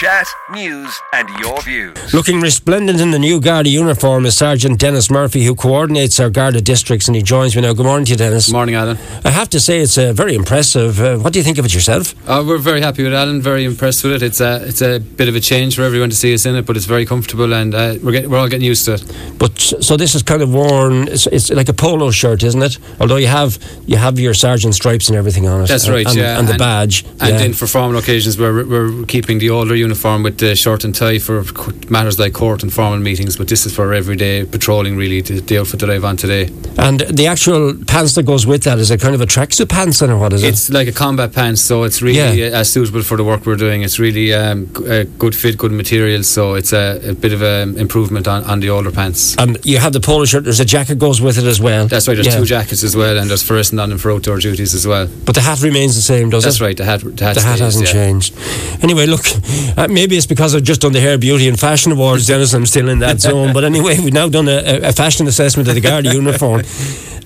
Chat, news, and your views. Looking resplendent in the new Garda uniform is Sergeant Dennis Murphy, who coordinates our Garda districts, and he joins me now. Good morning to you, Dennis. Morning, Alan. I have to say, it's uh, very impressive. Uh, what do you think of it yourself? Uh, we're very happy with Alan. Very impressed with it. It's a it's a bit of a change for everyone to see us in it, but it's very comfortable, and uh, we're get, we're all getting used to it. But so this is kind of worn. It's, it's like a polo shirt, isn't it? Although you have you have your sergeant stripes and everything on it. That's right, and, yeah, and the and- badge. And yeah. then for formal occasions, we're we're keeping the older uniform with the shirt and tie for matters like court and formal meetings. But this is for everyday patrolling, really. The, the outfit that I've on today. and the actual pants that goes with that is it kind of a tracksuit pants, then, or what is it? It's like a combat pants, so it's really Yeah. uh, suitable for the work we're doing. It's really um, g- uh, good fit, good material. So it's a, a bit of an improvement on, on the older pants. And you have the polo shirt. There's a jacket goes with it as well. That's right. There's Yeah. two jackets as well, and there's first and on and for outdoor duties as well. But the hat remains the same, does That's it? That's right. The hat. The hat, The hat hasn't yeah. changed. Anyway, look, uh, maybe it's because I've just done the Hair Beauty and Fashion Awards, Dennis. I'm still in that zone. But anyway, we've now done a, a fashion assessment of the Garda uniform.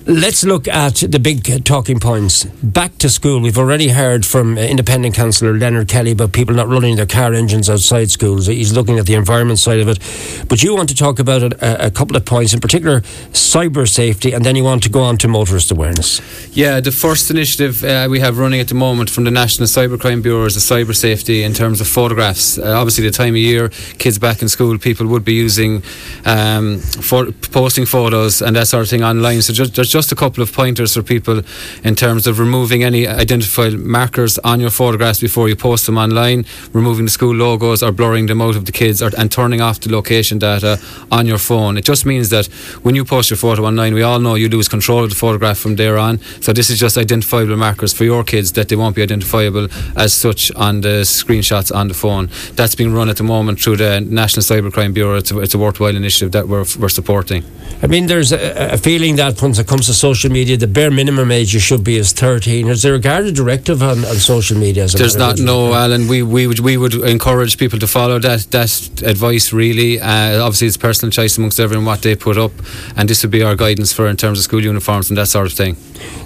Let's look at the big uh, talking points. Back to school. We've already heard from uh, Independent Councillor Leonard Kelly about people not running their car engines outside schools. He's looking at the environment side of it. But you want to talk about a, a couple of points, in particular cyber safety, and then you want to go on to motorist awareness. Yeah, the first initiative uh, we have running at the moment from the National Cybercrime Bureau is the cyber safety in terms of photographs. Uh, obviously, the time of year, kids back in school, people would be using um, for posting photos and that sort of thing online. So just, there's just a couple of pointers for people in terms of removing any identifiable markers on your photographs before you post them online, removing the school logos or blurring them out of the kids, or, and turning off the location data on your phone. It just means that when you post your photo online, we all know you lose control of the photograph from there on. So this is just identifiable markers for your kids that they won't be identifiable as such on the screenshots on the phone. That's being run at the moment through the National Cybercrime Bureau. It's a, it's a worthwhile initiative that we're, we're supporting. I mean, there's a, a feeling that once it comes to social media, the bare minimum age you should be is 13. Is there a Garda directive on, on social media? As a There's not of- no Alan. We we would we would encourage people to follow that that advice. Really, uh, obviously it's personal choice amongst everyone what they put up, and this would be our guidance for in terms of school uniforms and that sort of thing.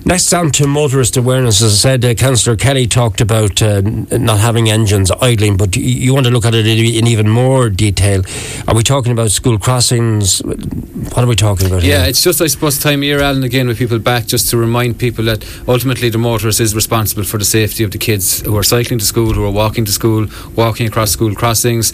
Next on to motorist awareness. As I said, uh, Councillor Kelly talked about uh, not having engines idling, but y- you want to look at it in, in even more detail. Are we talking about school crossings? What are we talking about Yeah, here? it's just I suppose time of year, Alan, again with people back, just to remind people that ultimately the motorist is responsible for the safety of the kids who are cycling to school, who are walking to school, walking across school crossings.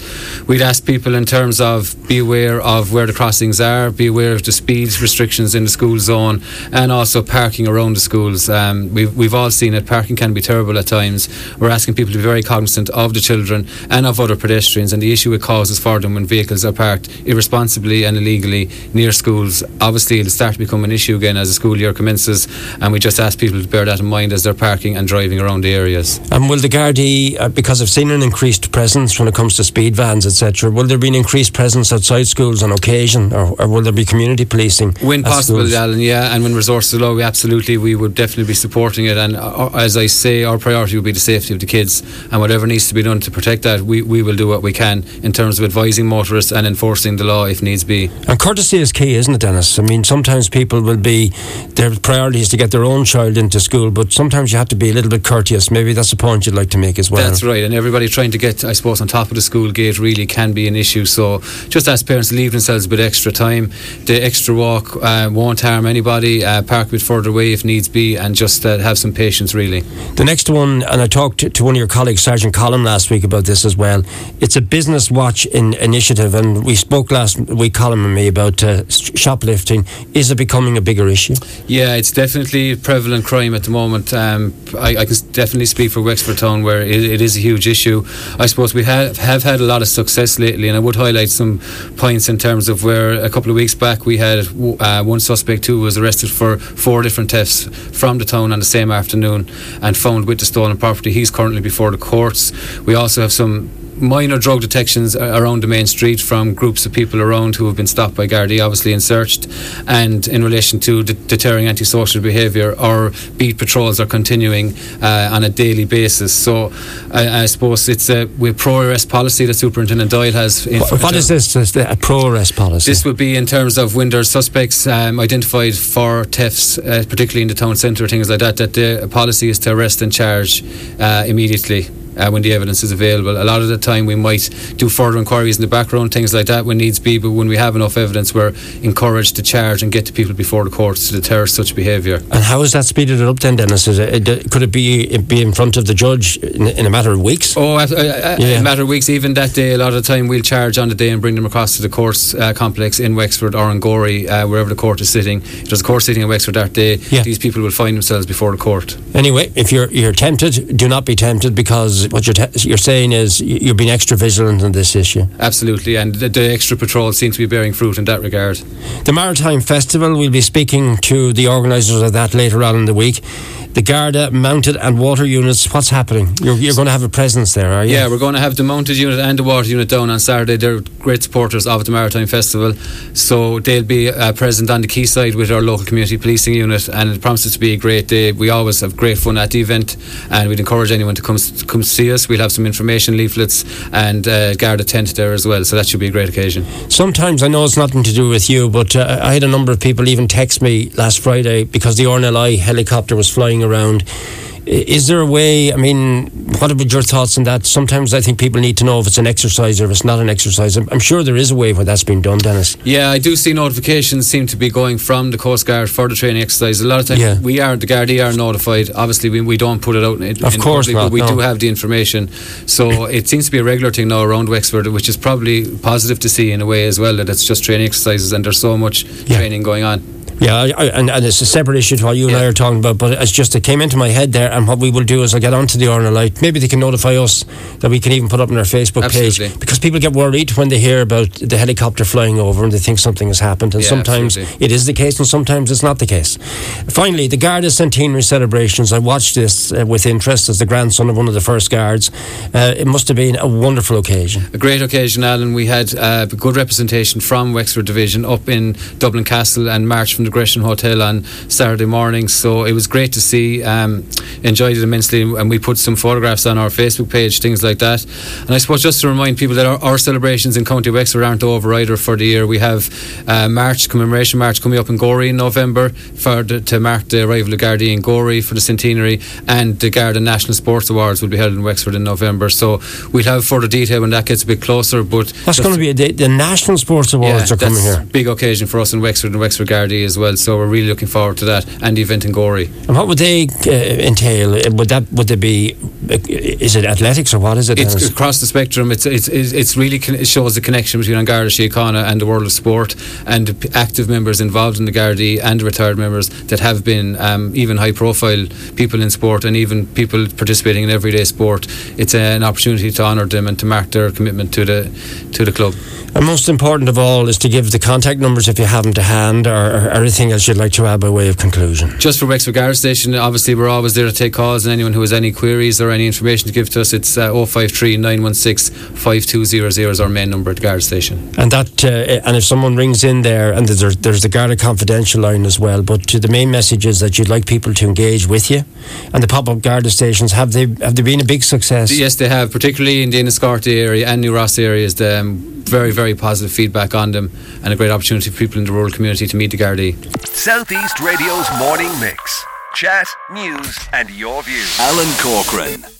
We'd ask people in terms of be aware of where the crossings are, be aware of the speed restrictions in the school zone, and also parking around the schools. Um, we've we've all seen it. Parking can be terrible at times. We're asking people to be very cognizant of the children and of other pedestrians and the issue it causes for them when vehicles are parked irresponsibly and illegally near schools. Obviously, it'll start to become an issue again as the school year commences, and we just ask people to bear that in mind as they're parking and driving around the areas. And will the Gardaí, uh, because I've seen an increased presence when it comes to speed vans, etc., will there be an increased presence outside schools on occasion, or, or will there be community policing? When possible, schools? Alan, yeah, and when resources allow, we absolutely, we would definitely be supporting it. And uh, as I say, our priority would be the safety of the kids, and whatever needs to be done to protect that, we, we will do what we can in terms of advising motorists and enforcing the law if needs be. And courtesy is key, isn't it, Dennis? I mean, sometimes people will be, their priority is to get their own child into school, but sometimes you have to be a little bit courteous. Maybe that's a point you'd like to make as well. That's right, and everybody trying to get, I suppose, on top of the school gate really can be an issue. So just ask parents to leave themselves a bit extra time. The extra walk uh, won't harm anybody. Uh, park a bit further away if needs be, and just uh, have some patience, really. The next one, and I talked to, to one of your colleagues, Sergeant Collin, last week about this as well. It's a business watch in, initiative, and we spoke last week, Colin and me, about uh, shoplifting. Is it becoming a bigger issue? Yeah, it's definitely a prevalent crime at the moment. Um, I, I can definitely speak for Wexford Town where it, it is a huge issue. I suppose we have, have had a lot of success lately, and I would highlight some points in terms of where a couple of weeks back we had uh, one suspect who was arrested for four different thefts from the town on the same afternoon and found with the stolen property. He's currently before the courts. We also have some minor drug detections around the main street from groups of people around who have been stopped by Gardaí, obviously, and searched. And in relation to de- deterring antisocial behaviour, our beat patrols are continuing uh, on a daily basis. So I, I suppose it's a we pro arrest policy that Superintendent Doyle has. what, what is this? Is a pro arrest policy? This would be in terms of when there's suspects um, identified for thefts, uh, particularly in the town centre, things like that. That the policy is to arrest and charge uh, immediately uh, when the evidence is available. A lot of the time, we might do further inquiries in the background, things like that, when needs be. But when we have enough evidence, we're encouraged to charge and get the people before the courts to deter such behaviour. And how is that speeded it up then, Dennis? It, could it be be in front of the judge in, in a matter of weeks? Oh, uh, uh, yeah. a matter of weeks. Even that day, a lot of the time, we'll charge on the day and bring them across to the courts uh, complex in Wexford or in Gorey, uh, wherever the court is sitting. If there's a court sitting in Wexford that day, yeah. these people will find themselves before the court. Anyway, if you're you're tempted, do not be tempted because what you're you're saying is you're being extra vigilant on this issue. Absolutely, and the, the extra patrols seem to be bearing fruit in that regard. The Maritime Festival, we'll be speaking to the organisers of that later on in the week the Garda mounted and water units. What's happening? You're, you're, going to have a presence there, are you? Yeah, we're going to have the mounted unit and the water unit down on Saturday. They're great supporters of the Maritime Festival, so they'll be uh, present on the quayside with our local community policing unit, and it promises to be a great day. We always have great fun at the event, and we'd encourage anyone to come to come see us. We'll have some information leaflets and uh, Garda tent there as well, so that should be a great occasion. Sometimes I know it's nothing to do with you, but uh, I had a number of people even text me last Friday because the RNLI helicopter was flying around is there a way? I mean, what are your thoughts on that? Sometimes I think people need to know if it's an exercise or if it's not an exercise. I'm, sure there is a way where that's been done, Dennis. Yeah, I do see notifications seem to be going from the Coast Guard for the training exercise. A lot of times yeah. we are, the Gardaí are notified. Obviously, we, we don't put it out in, of in course public, not, but we no. do have the information. So it seems to be a regular thing now around Wexford, which is probably positive to see in a way as well, that it's just training exercises and there's so much yeah. training going on. Yeah, I, and, and it's a separate issue to what you and I are talking about, but it's just it came into my head there. And what we will do is I'll get onto the RNLI. Maybe they can notify us that we can even put up on our Facebook absolutely. page because people get worried when they hear about the helicopter flying over and they think something has happened. And yeah, sometimes absolutely. it is the case, and sometimes it's not the case. Finally, the Garda centenary celebrations. I watched this uh, with interest as the grandson of one of the first guards. Uh, it must have been a wonderful occasion. A great occasion, Alan. We had uh, good representation from Wexford Division up in Dublin Castle and marched from the Gresham Hotel on Saturday morning. So it was great to see. Um, enjoyed it immensely, and we put some photographs on our Facebook page, things like that. And I suppose just to remind people that our, our celebrations in County Wexford aren't over either for the year. We have uh, March commemoration march coming up in Gorey in November for the, to mark the arrival of Gardaí in Gorey for the centenary, and the Garda National Sports Awards will be held in Wexford in November. So we'll have further detail when that gets a bit closer. But that's going to be a, the, the National Sports Awards yeah, are coming here. Big occasion for us in Wexford and Wexford Gardaí as well. So we're really looking forward to that and the event in Gorey. And what would they uh, entail? Uh, would that would they be? Uh, is it athletics or what is it? It's across the spectrum. It's it's it's really it shows the connection between An Garda Síochána and the world of sport and active members involved in the Gardaí and retired members that have been um, even high profile people in sport and even people participating in everyday sport. It's an opportunity to honour them and to mark their commitment to the to the club. And most important of all is to give the contact numbers if you have them to hand or, or anything else you'd like to add by way of conclusion. Just for Wexford Garda Station, obviously we're always there to take calls and anyone who has any queries or any information to give to us, it's uh, 053 916 5200 is our main number at the Garda Station. And that, uh, and if someone rings in there, and there's, there's the Garda confidential line as well, but to the main message is that you'd like people to engage with you. And the pop-up Garda stations, have they have they been a big success? Yes, they have, particularly in the Enniscorthy area and New Ross areas. The, um, very, very positive feedback on them and a great opportunity for people in the rural community to meet the Gardaí. Southeast Radio's morning mix. Chat, news, and your views. Alan Corcoran.